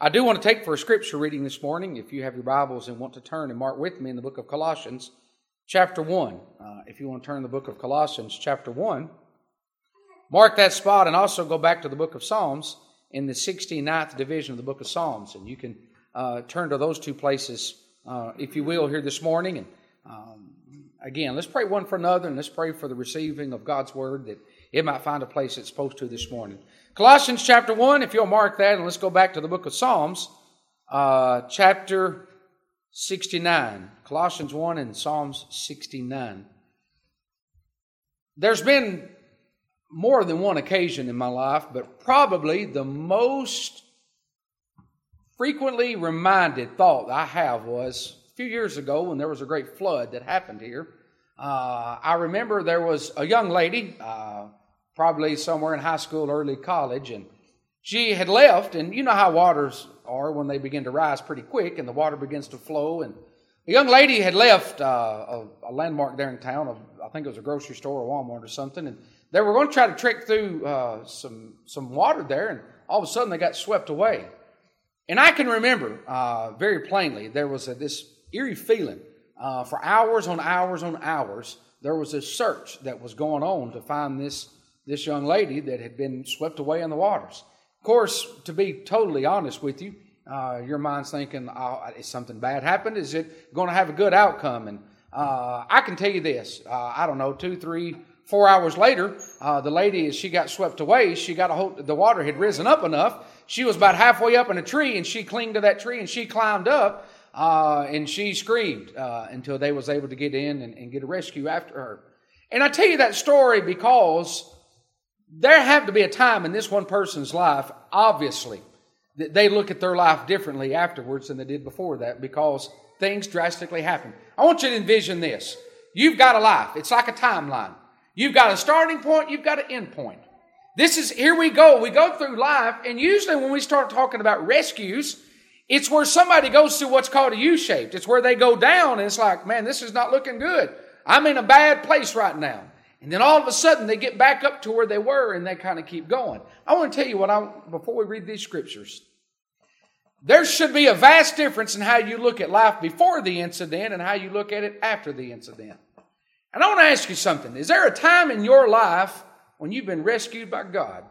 I do want to take for a scripture reading this morning, if you have your Bibles and want to turn and mark with me in the book of Colossians, chapter 1. Uh, if you want to turn the book of Colossians, chapter 1, mark that spot and also go back to the book of Psalms in the 69th division of the book of Psalms. And you can uh, turn to those two places, uh, if you will, here this morning. And um, again, let's pray one for another and let's pray for the receiving of God's word that it might find a place it's supposed to this morning. Colossians chapter 1, if you'll mark that, and let's go back to the book of Psalms, uh, chapter 69. Colossians 1 and Psalms 69. There's been more than one occasion in my life, but probably the most frequently reminded thought I have was a few years ago when there was a great flood that happened here. Uh, I remember there was a young lady. Uh, probably somewhere in high school, early college, and she had left. And you know how waters are when they begin to rise pretty quick, and the water begins to flow. And a young lady had left uh, a, a, landmark there in town. Of, I think it was a grocery store or Walmart or something, and they were going to try to trek through uh, some some water there, and all of a sudden they got swept away. And I can remember uh, very plainly there was a, this eerie feeling uh, for hours on hours on hours. There was a search that was going on to find this this young lady that had been swept away in the waters. Of course, to be totally honest with you, uh, your mind's thinking, oh, is something bad happened? Is it going to have a good outcome? And uh, I can tell you this uh, I don't know, two, three, four hours later, uh, the lady, as she got swept away, she got a hold, the water had risen up enough. She was about halfway up in a tree and she clinged to that tree and she climbed up uh, and she screamed uh, until they was able to get in and, and get a rescue after her. And I tell you that story because there have to be a time in this one person's life, obviously, that they look at their life differently afterwards than they did before that because things drastically happen. I want you to envision this. You've got a life. It's like a timeline. You've got a starting point, you've got an end point. This is, here we go. We go through life, and usually when we start talking about rescues, it's where somebody goes through what's called a U shaped. It's where they go down, and it's like, man, this is not looking good. I'm in a bad place right now. And then all of a sudden they get back up to where they were and they kind of keep going. I want to tell you what I, before we read these scriptures. There should be a vast difference in how you look at life before the incident and how you look at it after the incident. And I want to ask you something. Is there a time in your life when you've been rescued by God?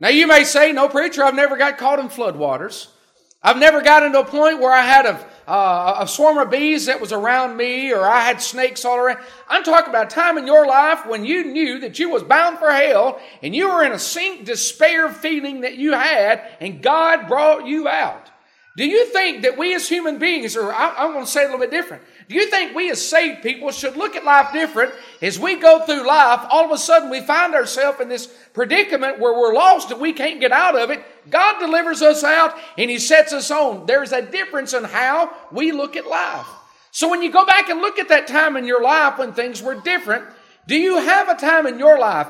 Now you may say, no preacher, I've never got caught in floodwaters. I've never got into a point where I had a, uh, a swarm of bees that was around me or I had snakes all around. I'm talking about a time in your life when you knew that you was bound for hell and you were in a sink despair feeling that you had and God brought you out. Do you think that we as human beings, or I, I'm going to say it a little bit different, do you think we as saved people should look at life different as we go through life? All of a sudden we find ourselves in this predicament where we're lost and we can't get out of it. God delivers us out and He sets us on. There's a difference in how we look at life. So when you go back and look at that time in your life when things were different, do you have a time in your life?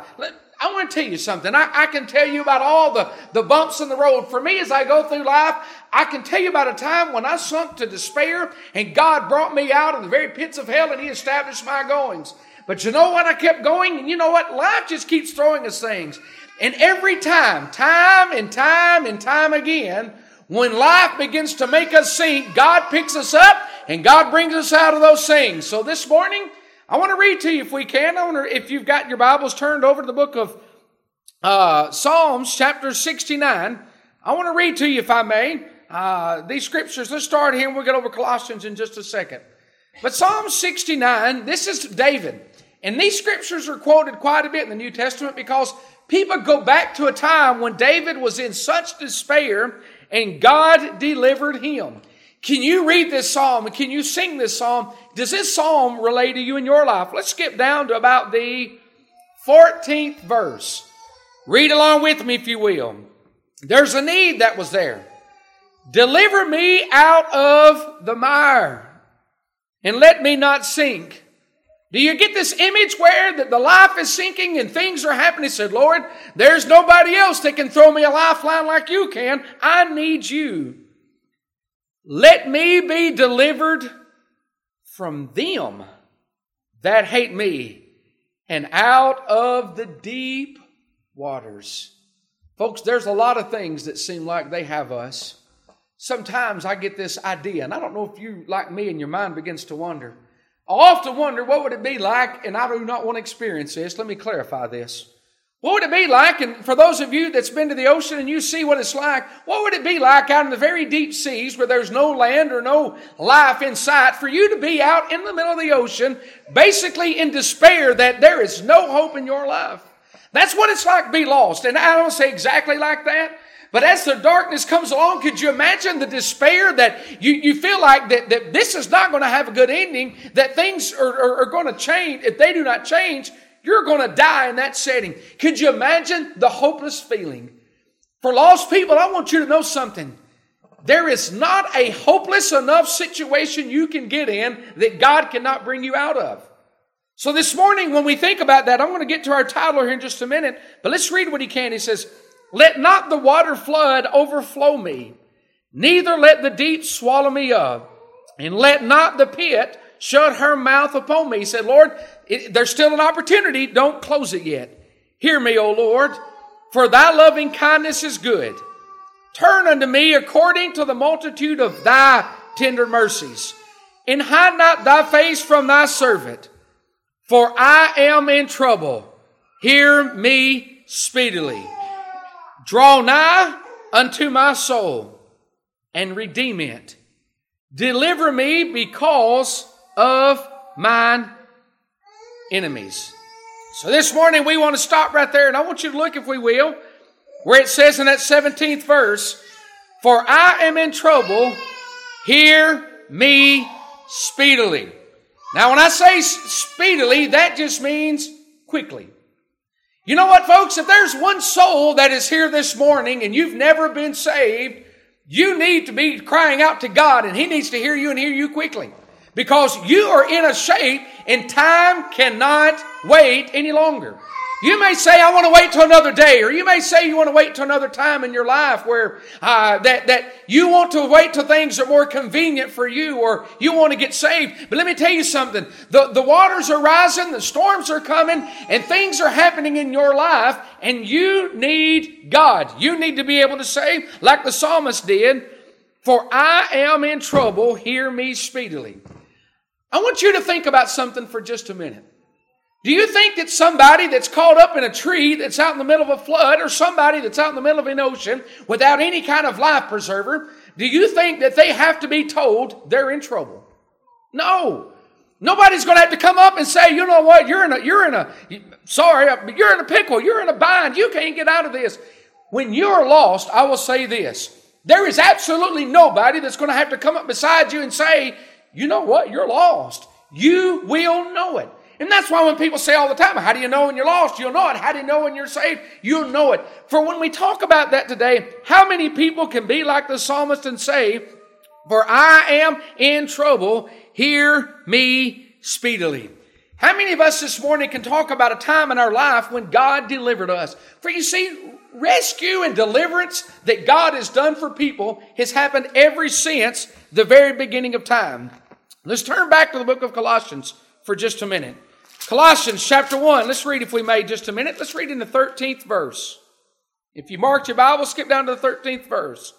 I want to tell you something. I, I, can tell you about all the, the bumps in the road. For me, as I go through life, I can tell you about a time when I sunk to despair and God brought me out of the very pits of hell and He established my goings. But you know what? I kept going, and you know what? Life just keeps throwing us things. And every time, time and time and time again, when life begins to make us sink, God picks us up and God brings us out of those things. So this morning, I want to read to you if we can. I wonder if you've got your Bibles turned over to the book of uh, Psalms, chapter 69. I want to read to you, if I may, uh, these scriptures. Let's start here and we'll get over Colossians in just a second. But Psalm 69, this is David. And these scriptures are quoted quite a bit in the New Testament because people go back to a time when David was in such despair and God delivered him. Can you read this psalm? Can you sing this psalm? Does this psalm relate to you in your life? Let's skip down to about the 14th verse. Read along with me if you will. There's a need that was there. Deliver me out of the mire and let me not sink. Do you get this image where that the life is sinking and things are happening? He said, Lord, there's nobody else that can throw me a lifeline like you can. I need you. Let me be delivered from them that hate me and out of the deep waters. Folks, there's a lot of things that seem like they have us. sometimes I get this idea, and I don't know if you, like me, and your mind begins to wonder. I often wonder what would it be like, and I do not want to experience this. Let me clarify this. What would it be like, and for those of you that's been to the ocean and you see what it's like, what would it be like out in the very deep seas where there's no land or no life in sight for you to be out in the middle of the ocean, basically in despair that there is no hope in your life? That's what it's like to be lost. And I don't say exactly like that, but as the darkness comes along, could you imagine the despair that you, you feel like that, that this is not going to have a good ending, that things are, are, are going to change. If they do not change, you're going to die in that setting. Could you imagine the hopeless feeling? For lost people, I want you to know something. There is not a hopeless enough situation you can get in that God cannot bring you out of. So this morning, when we think about that, I'm going to get to our title here in just a minute, but let's read what he can. He says, Let not the water flood overflow me, neither let the deep swallow me up, and let not the pit shut her mouth upon me. He said, Lord, it, there's still an opportunity. Don't close it yet. Hear me, O Lord, for thy loving kindness is good. Turn unto me according to the multitude of thy tender mercies, and hide not thy face from thy servant, for I am in trouble. Hear me speedily. Draw nigh unto my soul and redeem it. Deliver me because of mine enemies. So this morning we want to stop right there and I want you to look, if we will, where it says in that 17th verse, For I am in trouble, hear me speedily. Now, when I say speedily, that just means quickly. You know what, folks? If there's one soul that is here this morning and you've never been saved, you need to be crying out to God and He needs to hear you and hear you quickly. Because you are in a shape and time cannot wait any longer. You may say, I want to wait till another day, or you may say you want to wait till another time in your life where uh, that, that you want to wait till things are more convenient for you, or you want to get saved. But let me tell you something. The, the waters are rising, the storms are coming, and things are happening in your life, and you need God. You need to be able to say, like the psalmist did, For I am in trouble, hear me speedily. I want you to think about something for just a minute. Do you think that somebody that's caught up in a tree that's out in the middle of a flood or somebody that's out in the middle of an ocean without any kind of life preserver, do you think that they have to be told they're in trouble? No. Nobody's going to have to come up and say, you know what, you're in a, you're in a, sorry, you're in a pickle, you're in a bind, you can't get out of this. When you're lost, I will say this. There is absolutely nobody that's going to have to come up beside you and say, you know what? You're lost. You will know it. And that's why when people say all the time, how do you know when you're lost? You'll know it. How do you know when you're saved? You'll know it. For when we talk about that today, how many people can be like the psalmist and say, for I am in trouble, hear me speedily. How many of us this morning can talk about a time in our life when God delivered us? For you see, rescue and deliverance that God has done for people has happened ever since the very beginning of time. Let's turn back to the book of Colossians for just a minute. Colossians chapter 1, let's read if we may just a minute. Let's read in the 13th verse. If you marked your Bible, skip down to the 13th verse.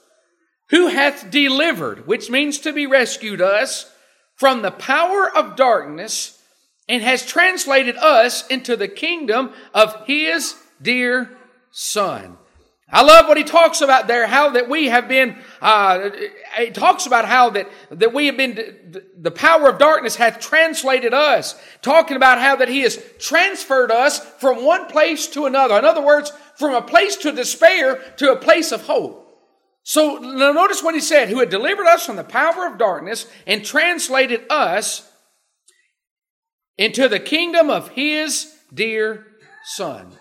Who hath delivered, which means to be rescued us, from the power of darkness, and has translated us into the kingdom of his dear Son. I love what he talks about there, how that we have been, uh, he talks about how that, that we have been, the power of darkness hath translated us. Talking about how that he has transferred us from one place to another. In other words, from a place to despair to a place of hope. So notice what he said, who had delivered us from the power of darkness and translated us into the kingdom of his dear son.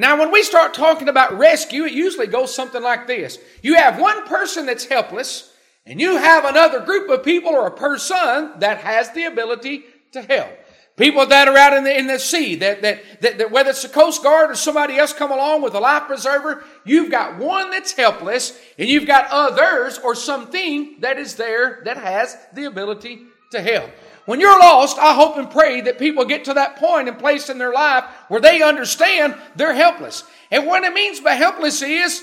Now, when we start talking about rescue, it usually goes something like this. You have one person that's helpless, and you have another group of people or a person that has the ability to help. People that are out in the, in the sea, that, that, that, that whether it's the Coast Guard or somebody else come along with a life preserver, you've got one that's helpless, and you've got others or something that is there that has the ability to help. When you're lost, I hope and pray that people get to that point and place in their life where they understand they're helpless. And what it means by helpless is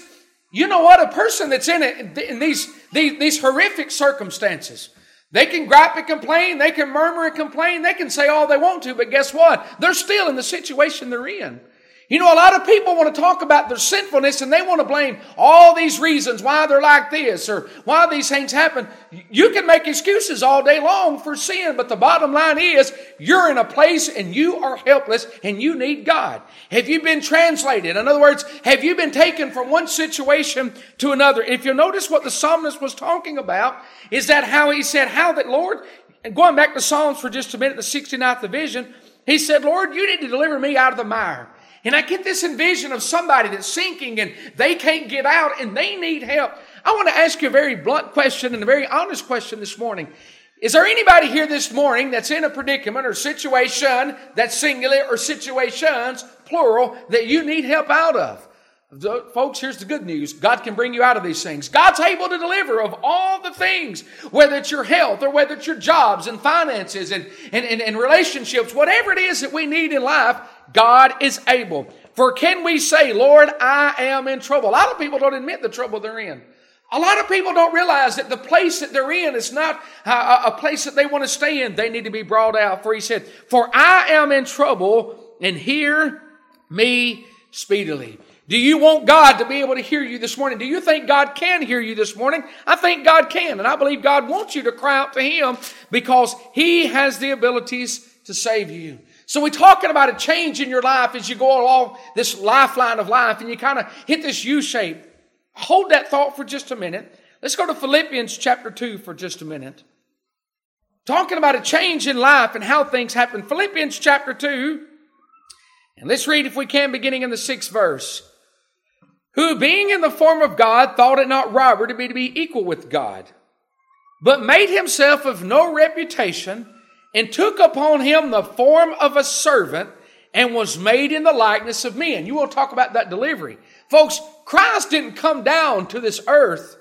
You know what? A person that's in it in these, these, these horrific circumstances, they can gripe and complain, they can murmur and complain, they can say all they want to, but guess what? They're still in the situation they're in. You know, a lot of people want to talk about their sinfulness and they want to blame all these reasons why they're like this or why these things happen. You can make excuses all day long for sin, but the bottom line is you're in a place and you are helpless and you need God. Have you been translated? In other words, have you been taken from one situation to another? If you notice what the psalmist was talking about, is that how he said, how that Lord, and going back to Psalms for just a minute, the 69th division, he said, Lord, you need to deliver me out of the mire. And I get this envision of somebody that's sinking and they can't get out and they need help. I want to ask you a very blunt question and a very honest question this morning. Is there anybody here this morning that's in a predicament or situation that's singular or situations, plural, that you need help out of? Folks, here's the good news. God can bring you out of these things. God's able to deliver of all the things, whether it's your health or whether it's your jobs and finances and, and, and, and relationships, whatever it is that we need in life, God is able. For can we say, Lord, I am in trouble? A lot of people don't admit the trouble they're in. A lot of people don't realize that the place that they're in is not a, a place that they want to stay in. They need to be brought out. For he said, For I am in trouble, and hear me speedily. Do you want God to be able to hear you this morning? Do you think God can hear you this morning? I think God can, and I believe God wants you to cry out to Him because He has the abilities to save you. So we're talking about a change in your life as you go along this lifeline of life and you kind of hit this U shape. Hold that thought for just a minute. Let's go to Philippians chapter 2 for just a minute. Talking about a change in life and how things happen. Philippians chapter 2. And let's read, if we can, beginning in the sixth verse. Who, being in the form of God, thought it not robbery to be to be equal with God, but made himself of no reputation and took upon him the form of a servant and was made in the likeness of men. You will talk about that delivery. Folks, Christ didn't come down to this earth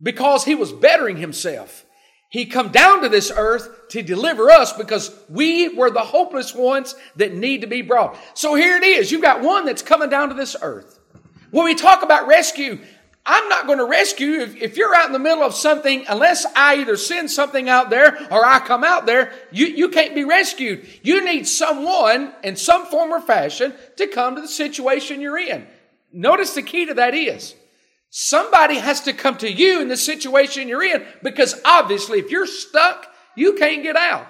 because he was bettering himself. He come down to this earth to deliver us because we were the hopeless ones that need to be brought. So here it is. You've got one that's coming down to this earth. When we talk about rescue, I'm not going to rescue you. If, if, you're out in the middle of something, unless I either send something out there or I come out there, you, you can't be rescued. You need someone in some form or fashion to come to the situation you're in. Notice the key to that is somebody has to come to you in the situation you're in because obviously if you're stuck, you can't get out.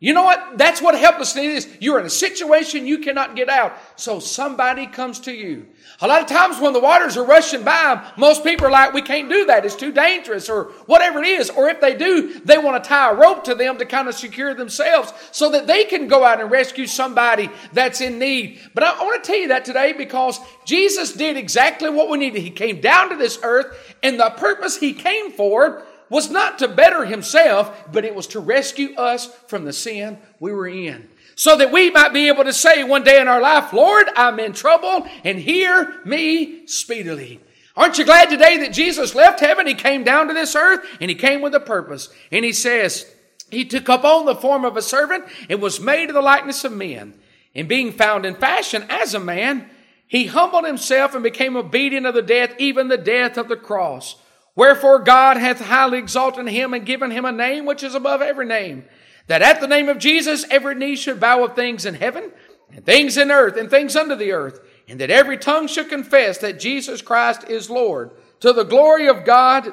You know what? That's what helplessness is. You're in a situation you cannot get out. So somebody comes to you. A lot of times when the waters are rushing by, most people are like, we can't do that. It's too dangerous or whatever it is. Or if they do, they want to tie a rope to them to kind of secure themselves so that they can go out and rescue somebody that's in need. But I want to tell you that today because Jesus did exactly what we needed. He came down to this earth and the purpose he came for was not to better himself, but it was to rescue us from the sin we were in. So that we might be able to say one day in our life, Lord, I'm in trouble and hear me speedily. Aren't you glad today that Jesus left heaven? He came down to this earth and he came with a purpose. And he says, he took up on the form of a servant and was made in the likeness of men. And being found in fashion as a man, he humbled himself and became obedient of the death, even the death of the cross. Wherefore God hath highly exalted him and given him a name which is above every name, that at the name of Jesus every knee should bow of things in heaven, and things in earth, and things under the earth, and that every tongue should confess that Jesus Christ is Lord, to the glory of God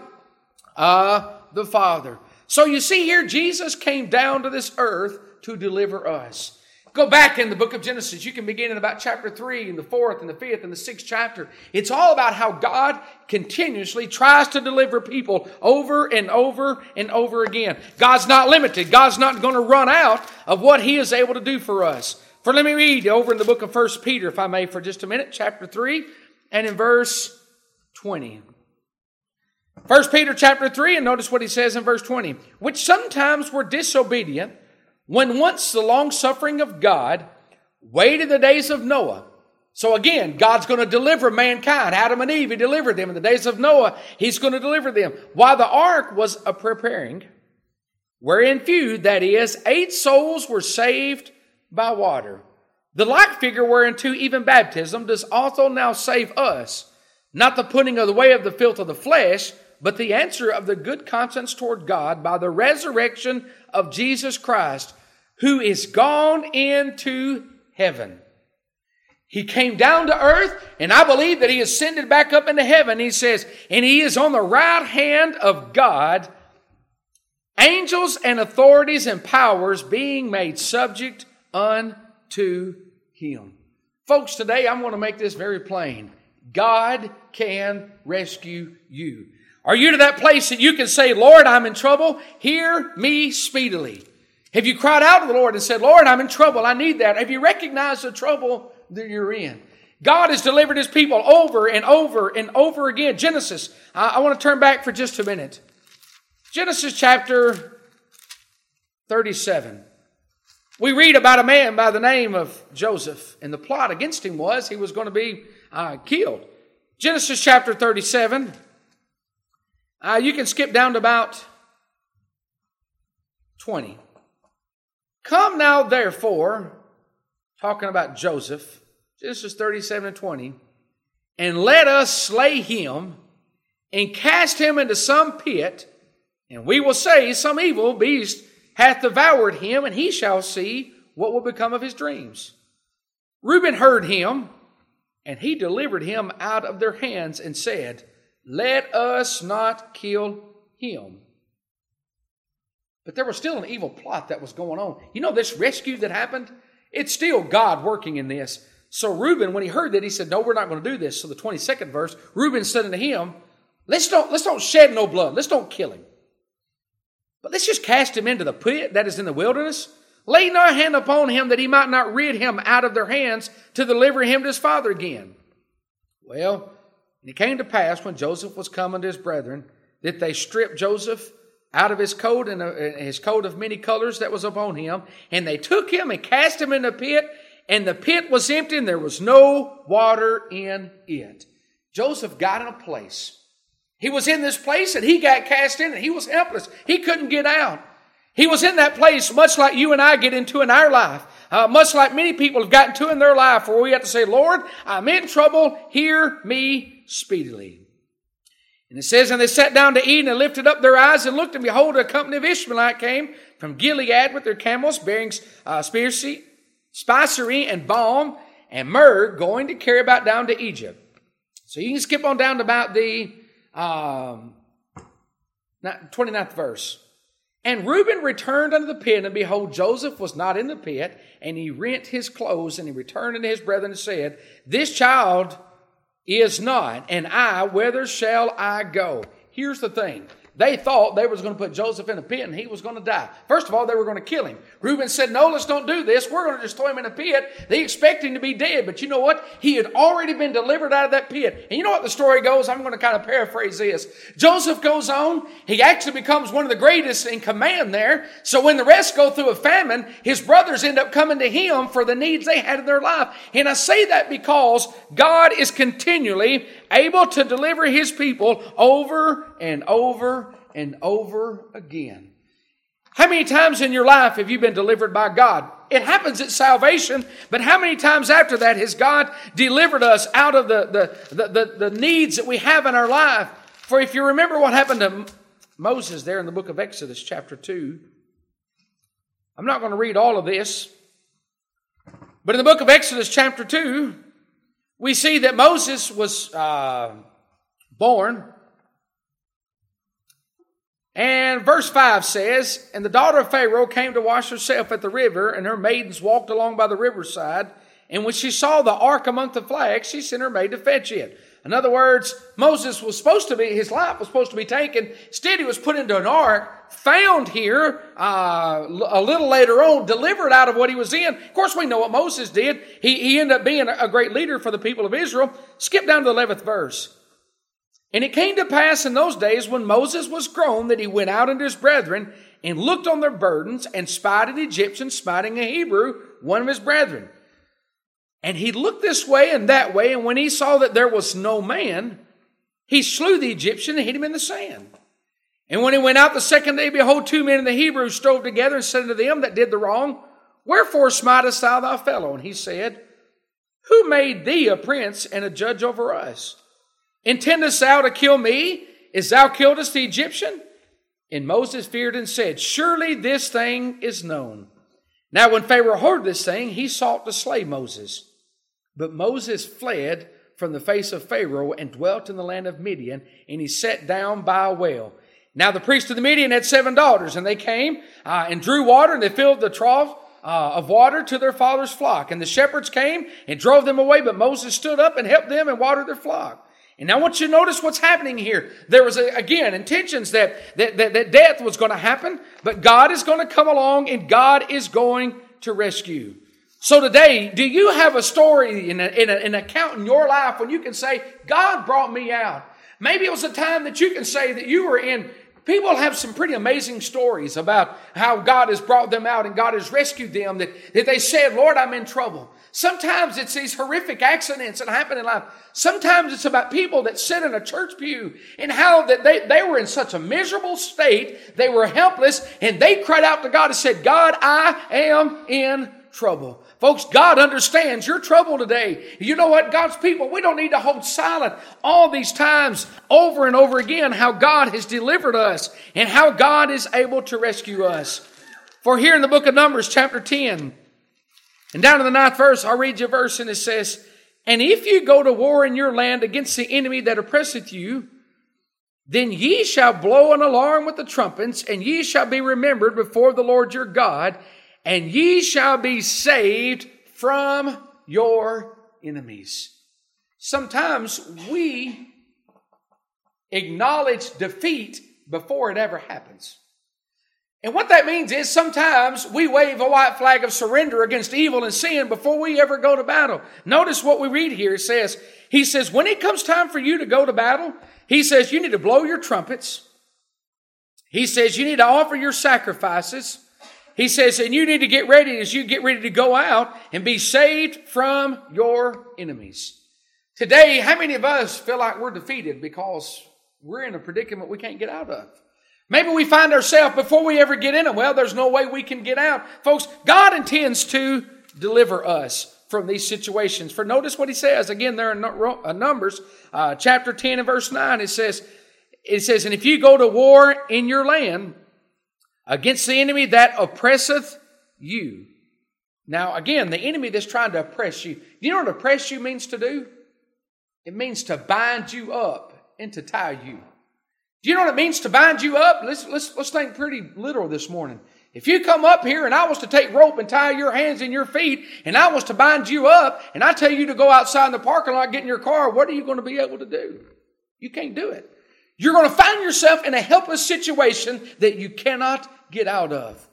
uh, the Father. So you see here, Jesus came down to this earth to deliver us. Go back in the book of Genesis. You can begin in about chapter 3 and the fourth and the fifth and the sixth chapter. It's all about how God continuously tries to deliver people over and over and over again. God's not limited. God's not going to run out of what He is able to do for us. For let me read over in the book of First Peter, if I may, for just a minute, chapter 3 and in verse 20. First Peter chapter 3, and notice what he says in verse 20. Which sometimes were disobedient when once the long suffering of God waited the days of Noah. So again, God's going to deliver mankind. Adam and Eve, He delivered them. In the days of Noah, He's going to deliver them. While the ark was a preparing, wherein few, that is, eight souls were saved by water. The like figure whereunto even baptism does also now save us, not the putting of the way of the filth of the flesh, but the answer of the good conscience toward God by the resurrection of Jesus Christ, who is gone into heaven. He came down to earth, and I believe that he ascended back up into heaven. He says, and he is on the right hand of God, angels and authorities and powers being made subject unto him. Folks, today I'm going to make this very plain. God can rescue you. Are you to that place that you can say, Lord, I'm in trouble? Hear me speedily. Have you cried out to the Lord and said, Lord, I'm in trouble. I need that. Have you recognized the trouble that you're in? God has delivered his people over and over and over again. Genesis, I, want to turn back for just a minute. Genesis chapter 37. We read about a man by the name of Joseph, and the plot against him was he was going to be uh, killed. Genesis chapter 37. Uh, you can skip down to about 20. Come now, therefore, talking about Joseph, Genesis 37 and 20, and let us slay him and cast him into some pit, and we will say, Some evil beast hath devoured him, and he shall see what will become of his dreams. Reuben heard him, and he delivered him out of their hands and said, Let us not kill him. But there was still an evil plot that was going on. You know, this rescue that happened, it's still God working in this. So Reuben, when he heard that, he said, No, we're not going to do this. So the 22nd verse, Reuben said unto him, Let's don't, let's don't shed no blood. Let's don't kill him. But let's just cast him into the pit that is in the wilderness. Lay no hand upon him that he might not rid him out of their hands to deliver him to his father again. Well, it came to pass when Joseph was come unto his brethren that they stripped Joseph out of his coat and uh, his coat of many colors that was upon him, and they took him and cast him in the pit, and the pit was empty, and there was no water in it. Joseph got in a place. He was in this place and he got cast in and he was helpless. He couldn't get out. He was in that place much like you and I get into in our life. Uh, much like many people have gotten to in their life where we have to say, Lord, I'm in trouble. Hear me speedily. And it says, And they sat down to eat and lifted up their eyes and looked, and behold, a company of Ishmaelite came from Gilead with their camels bearing uh, spicery and balm and myrrh going to carry about down to Egypt. So you can skip on down to about the um, 29th verse. And Reuben returned unto the pit, and behold, Joseph was not in the pit, and he rent his clothes, and he returned unto his brethren and said, This child is not, and I, whither shall I go? Here's the thing they thought they was going to put Joseph in a pit and he was going to die. First of all, they were going to kill him. Reuben said, no, let's don't do this. We're going to just throw him in a pit. They expect him to be dead. But you know what? He had already been delivered out of that pit. And you know what the story goes? I'm going to kind of paraphrase this. Joseph goes on. He actually becomes one of the greatest in command there. So when the rest go through a famine, his brothers end up coming to him for the needs they had in their life. And I say that because God is continually able to deliver his people over and over and over again. How many times in your life have you been delivered by God? It happens at salvation, but how many times after that has God delivered us out of the, the, the, the, the needs that we have in our life? For if you remember what happened to Moses there in the book of Exodus, chapter 2, I'm not going to read all of this, but in the book of Exodus, chapter 2, we see that Moses was uh, born and verse 5 says, And the daughter of Pharaoh came to wash herself at the river, and her maidens walked along by the riverside. And when she saw the ark among the flags, she sent her maid to fetch it. In other words, Moses was supposed to be, his life was supposed to be taken. Instead, he was put into an ark, found here uh, a little later on, delivered out of what he was in. Of course, we know what Moses did. He, he ended up being a great leader for the people of Israel. Skip down to the 11th verse. And it came to pass in those days when Moses was grown that he went out unto his brethren and looked on their burdens and spied an Egyptian smiting a Hebrew, one of his brethren. And he looked this way and that way, and when he saw that there was no man, he slew the Egyptian and hit him in the sand. And when he went out the second day, behold, two men of the Hebrews strove together and said unto them that did the wrong, Wherefore smitest thou thy fellow? And he said, Who made thee a prince and a judge over us? Intendest thou to kill me, as thou killedest the Egyptian? And Moses feared and said, Surely this thing is known. Now, when Pharaoh heard this thing, he sought to slay Moses. But Moses fled from the face of Pharaoh and dwelt in the land of Midian, and he sat down by a well. Now, the priest of the Midian had seven daughters, and they came uh, and drew water, and they filled the trough uh, of water to their father's flock. And the shepherds came and drove them away, but Moses stood up and helped them and watered their flock. And I want you to notice what's happening here. There was, a, again, intentions that, that, that, that death was going to happen, but God is going to come along and God is going to rescue. So today, do you have a story in, a, in a, an account in your life when you can say, God brought me out? Maybe it was a time that you can say that you were in People have some pretty amazing stories about how God has brought them out and God has rescued them that, that they said, Lord, I'm in trouble. Sometimes it's these horrific accidents that happen in life. Sometimes it's about people that sit in a church pew and how that they, they were in such a miserable state, they were helpless, and they cried out to God and said, God, I am in trouble. Folks, God understands your trouble today. You know what? God's people, we don't need to hold silent all these times over and over again how God has delivered us and how God is able to rescue us. For here in the book of Numbers, chapter 10, and down in the ninth verse, I'll read you a verse and it says, And if you go to war in your land against the enemy that oppresseth you, then ye shall blow an alarm with the trumpets, and ye shall be remembered before the Lord your God, and ye shall be saved from your enemies. Sometimes we acknowledge defeat before it ever happens. And what that means is sometimes we wave a white flag of surrender against evil and sin before we ever go to battle. Notice what we read here. It says, He says, when it comes time for you to go to battle, He says, you need to blow your trumpets. He says, you need to offer your sacrifices. He says, and you need to get ready as you get ready to go out and be saved from your enemies. Today, how many of us feel like we're defeated because we're in a predicament we can't get out of? Maybe we find ourselves before we ever get in it. Well, there's no way we can get out. Folks, God intends to deliver us from these situations. For notice what he says. Again, there are uh, Numbers, uh, chapter 10 and verse 9. It says, it says, and if you go to war in your land, against the enemy that oppresseth you. Now, again, the enemy that's trying to oppress you. Do you know what oppress you means to do? It means to bind you up and to tie you. Do you know what it means to bind you up? Let's, let's, let's think pretty literal this morning. If you come up here and I was to take rope and tie your hands and your feet and I was to bind you up and I tell you to go outside in the parking lot, get in your car, what are you going to be able to do? You can't do it. You're going to find yourself in a helpless situation that you cannot get out of.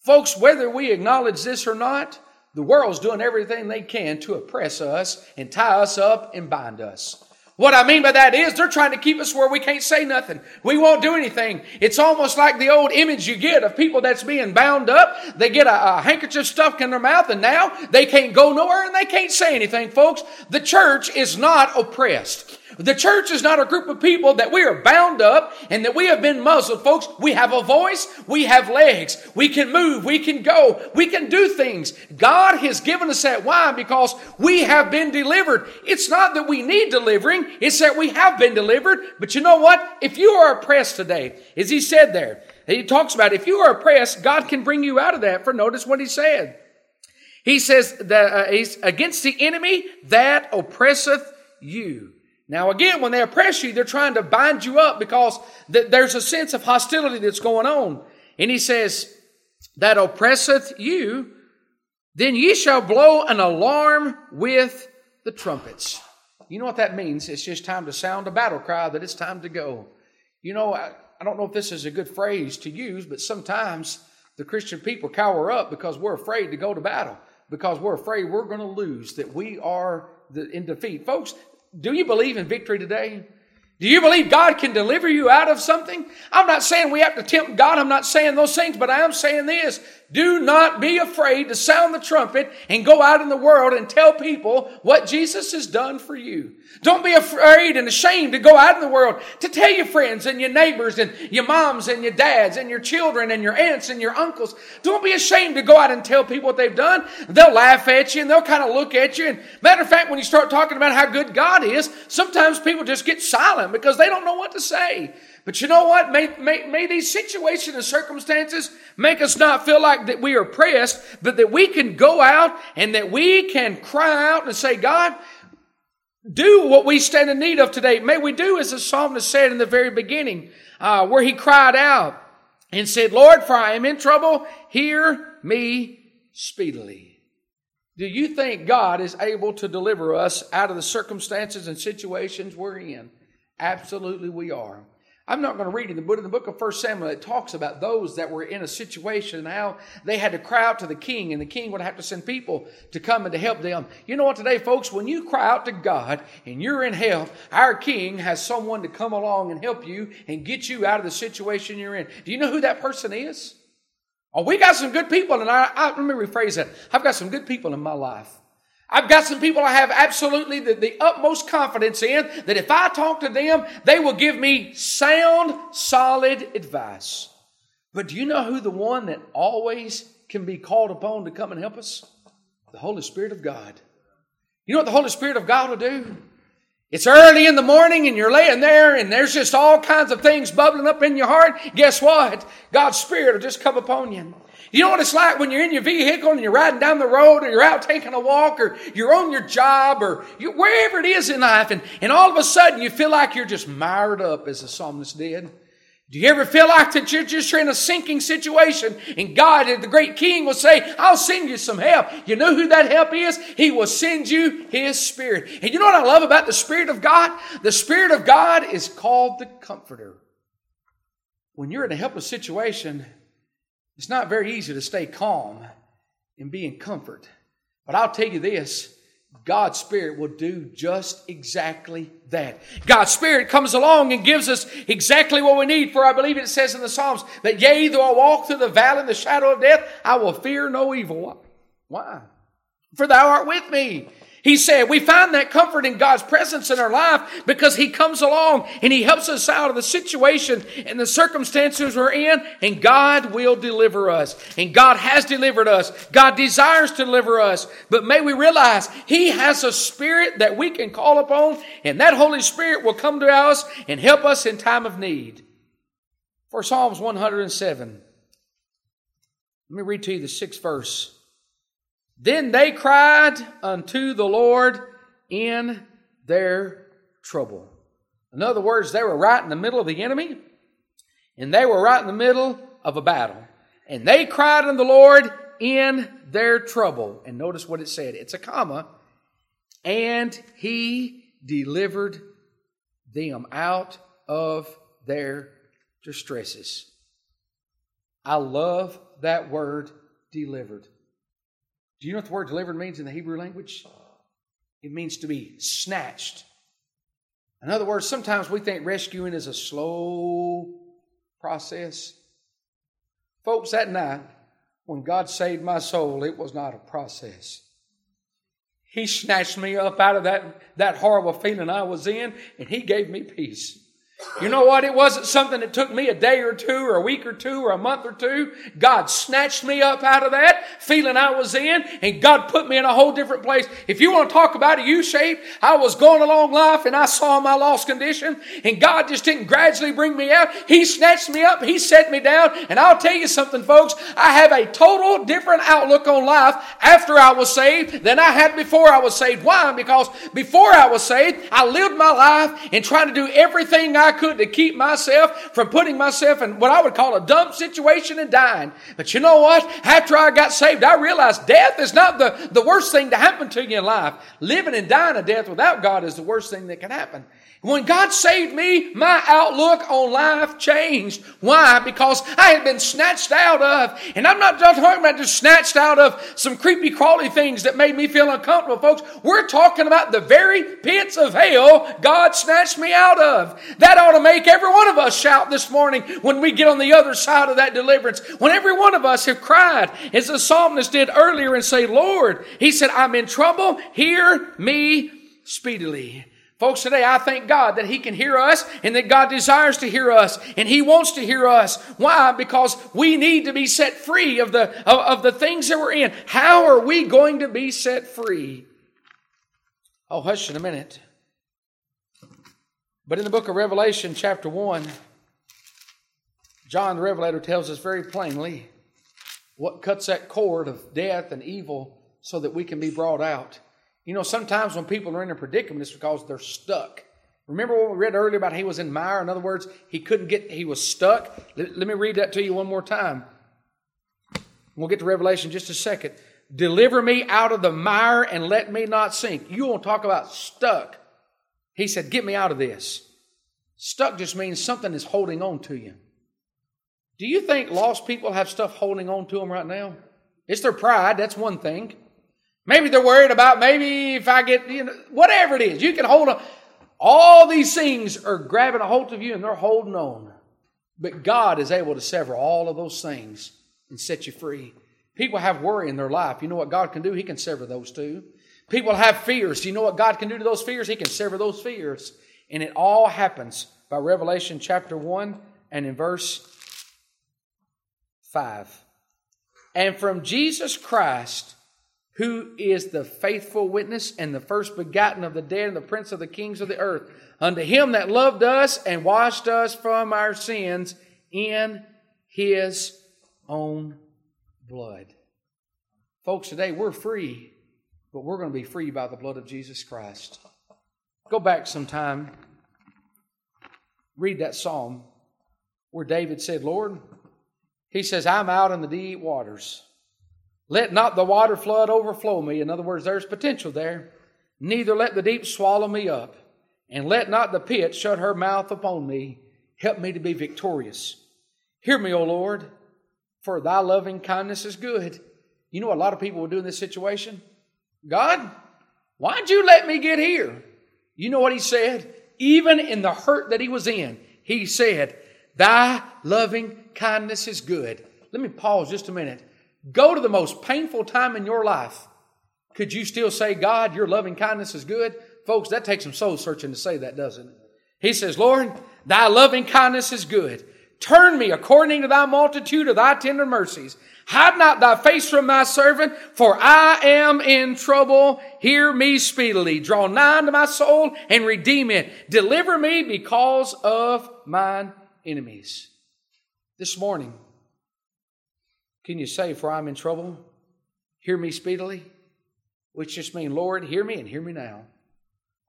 Folks, whether we acknowledge this or not, the world's doing everything they can to oppress us and tie us up and bind us. What I mean by that is they're trying to keep us where we can't say nothing. We won't do anything. It's almost like the old image you get of people that's being bound up. They get a, a, handkerchief stuck in their mouth and now they can't go nowhere and they can't say anything, folks. The church is not oppressed. The church is not a group of people that we are bound up and that we have been muzzled. Folks, we have a voice, we have legs, we can move, we can go, we can do things. God has given us that. Why? Because we have been delivered. It's not that we need delivering, it's that we have been delivered. But you know what? If you are oppressed today, as he said there, he talks about if you are oppressed, God can bring you out of that. For notice what he said. He says that uh, he's against the enemy that oppresseth you. Now, again, when they oppress you, they're trying to bind you up because th- there's a sense of hostility that's going on. And he says, That oppresseth you, then ye shall blow an alarm with the trumpets. You know what that means? It's just time to sound a battle cry that it's time to go. You know, I, I don't know if this is a good phrase to use, but sometimes the Christian people cower up because we're afraid to go to battle, because we're afraid we're going to lose, that we are in defeat. Folks, do you believe in victory today? Do you believe God can deliver you out of something? I'm not saying we have to tempt God. I'm not saying those things, but I am saying this. Do not be afraid to sound the trumpet and go out in the world and tell people what Jesus has done for you. Don't be afraid and ashamed to go out in the world to tell your friends and your neighbors and your moms and your dads and your children and your aunts and your uncles. Don't be ashamed to go out and tell people what they've done. They'll laugh at you and they'll kind of look at you. And matter of fact, when you start talking about how good God is, sometimes people just get silent because they don't know what to say. But you know what? May, may, may these situations and circumstances make us not feel like that we are pressed, but that we can go out and that we can cry out and say, God, do what we stand in need of today. May we do as the psalmist said in the very beginning, uh, where he cried out and said, Lord, for I am in trouble, hear me speedily. Do you think God is able to deliver us out of the circumstances and situations we're in? Absolutely, we are. I'm not going to read it, but in the book of 1 Samuel, it talks about those that were in a situation and how they had to cry out to the king, and the king would have to send people to come and to help them. You know what, today, folks, when you cry out to God and you're in help, our king has someone to come along and help you and get you out of the situation you're in. Do you know who that person is? Oh, we got some good people, and I, I let me rephrase that. I've got some good people in my life. I've got some people I have absolutely the, the, utmost confidence in that if I talk to them, they will give me sound, solid advice. But do you know who the one that always can be called upon to come and help us? The Holy Spirit of God. You know what the Holy Spirit of God will do? It's early in the morning and you're laying there and there's just all kinds of things bubbling up in your heart. Guess what? God's Spirit will just come upon you. You know what it's like when you're in your vehicle and you're riding down the road or you're out taking a walk or you're on your job or you, wherever it is in life and, and all of a sudden you feel like you're just mired up as the psalmist did. Do you ever feel like that you're just in a sinking situation and God, the great king, will say, I'll send you some help. You know who that help is? He will send you His Spirit. And you know what I love about the Spirit of God? The Spirit of God is called the Comforter. When you're in a helpless situation, it's not very easy to stay calm and be in comfort. But I'll tell you this God's Spirit will do just exactly that. God's Spirit comes along and gives us exactly what we need. For I believe it says in the Psalms that, yea, though I walk through the valley of the shadow of death, I will fear no evil. Why? For thou art with me. He said we find that comfort in God's presence in our life because He comes along and He helps us out of the situation and the circumstances we're in, and God will deliver us. And God has delivered us. God desires to deliver us. But may we realize He has a spirit that we can call upon, and that Holy Spirit will come to us and help us in time of need. For Psalms 107, let me read to you the sixth verse. Then they cried unto the Lord in their trouble. In other words, they were right in the middle of the enemy, and they were right in the middle of a battle. And they cried unto the Lord in their trouble. And notice what it said it's a comma. And he delivered them out of their distresses. I love that word delivered. Do you know what the word delivered means in the Hebrew language? It means to be snatched. In other words, sometimes we think rescuing is a slow process. Folks, that night, when God saved my soul, it was not a process. He snatched me up out of that, that horrible feeling I was in, and He gave me peace. You know what? It wasn't something that took me a day or two or a week or two or a month or two. God snatched me up out of that feeling I was in and God put me in a whole different place. If you want to talk about a U-shape, I was going along life and I saw my lost condition and God just didn't gradually bring me out. He snatched me up. He set me down. And I'll tell you something, folks. I have a total different outlook on life after I was saved than I had before I was saved. Why? Because before I was saved, I lived my life and trying to do everything I could to keep myself from putting myself in what I would call a dumb situation and dying. But you know what? After I got saved, I realized death is not the, the worst thing to happen to you in life. Living and dying a death without God is the worst thing that can happen. When God saved me, my outlook on life changed. Why? Because I had been snatched out of, and I'm not just talking about just snatched out of some creepy crawly things that made me feel uncomfortable, folks. We're talking about the very pits of hell God snatched me out of. That ought to make every one of us shout this morning when we get on the other side of that deliverance. When every one of us have cried, as the psalmist did earlier, and say, Lord, he said, I'm in trouble. Hear me speedily. Folks, today I thank God that He can hear us and that God desires to hear us and He wants to hear us. Why? Because we need to be set free of the, of, of the things that we're in. How are we going to be set free? Oh, hush in a minute. But in the book of Revelation, chapter 1, John the Revelator tells us very plainly what cuts that cord of death and evil so that we can be brought out. You know, sometimes when people are in a predicament, it's because they're stuck. Remember what we read earlier about he was in mire? In other words, he couldn't get, he was stuck. Let, let me read that to you one more time. We'll get to Revelation just a second. Deliver me out of the mire and let me not sink. You won't talk about stuck. He said, Get me out of this. Stuck just means something is holding on to you. Do you think lost people have stuff holding on to them right now? It's their pride, that's one thing. Maybe they're worried about maybe if I get, you know, whatever it is, you can hold on. All these things are grabbing a hold of you and they're holding on. But God is able to sever all of those things and set you free. People have worry in their life. You know what God can do? He can sever those too. People have fears. You know what God can do to those fears? He can sever those fears. And it all happens by Revelation chapter 1 and in verse 5. And from Jesus Christ, who is the faithful witness and the first begotten of the dead and the prince of the kings of the earth, unto him that loved us and washed us from our sins in his own blood. Folks, today we're free, but we're going to be free by the blood of Jesus Christ. Go back sometime, read that psalm where David said, Lord, he says, I'm out in the deep waters. Let not the water flood overflow me. In other words, there's potential there. Neither let the deep swallow me up. And let not the pit shut her mouth upon me. Help me to be victorious. Hear me, O Lord, for thy loving kindness is good. You know what a lot of people will do in this situation? God, why'd you let me get here? You know what he said? Even in the hurt that he was in, he said, Thy loving kindness is good. Let me pause just a minute. Go to the most painful time in your life. Could you still say, God, your loving kindness is good? Folks, that takes some soul searching to say that, doesn't it? He says, Lord, thy loving kindness is good. Turn me according to thy multitude of thy tender mercies. Hide not thy face from thy servant, for I am in trouble. Hear me speedily. Draw nigh to my soul and redeem it. Deliver me because of mine enemies. This morning, can you say, For I'm in trouble? Hear me speedily? Which just means, Lord, hear me and hear me now.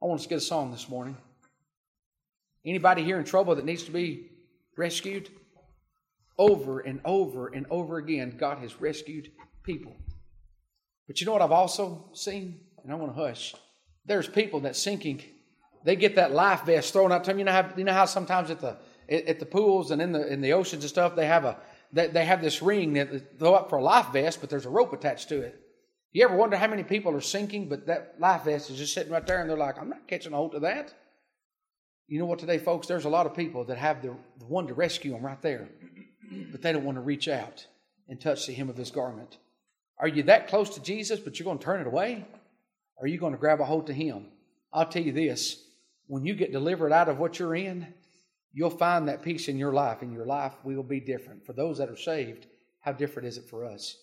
I want us to get a song this morning. Anybody here in trouble that needs to be rescued? Over and over and over again, God has rescued people. But you know what I've also seen? And I want to hush. There's people that sinking, they get that life vest thrown out to them. You know how, you know how sometimes at the at the pools and in the in the oceans and stuff, they have a they, they have this ring that throw up for a life vest, but there's a rope attached to it. You ever wonder how many people are sinking, but that life vest is just sitting right there and they're like, I'm not catching a hold of that. You know what, today, folks, there's a lot of people that have the, the one to rescue them right there, but they don't want to reach out and touch the hem of his garment. Are you that close to Jesus, but you're going to turn it away? Or are you going to grab a hold to him? I'll tell you this when you get delivered out of what you're in, you'll find that peace in your life, and your life will be different. For those that are saved, how different is it for us?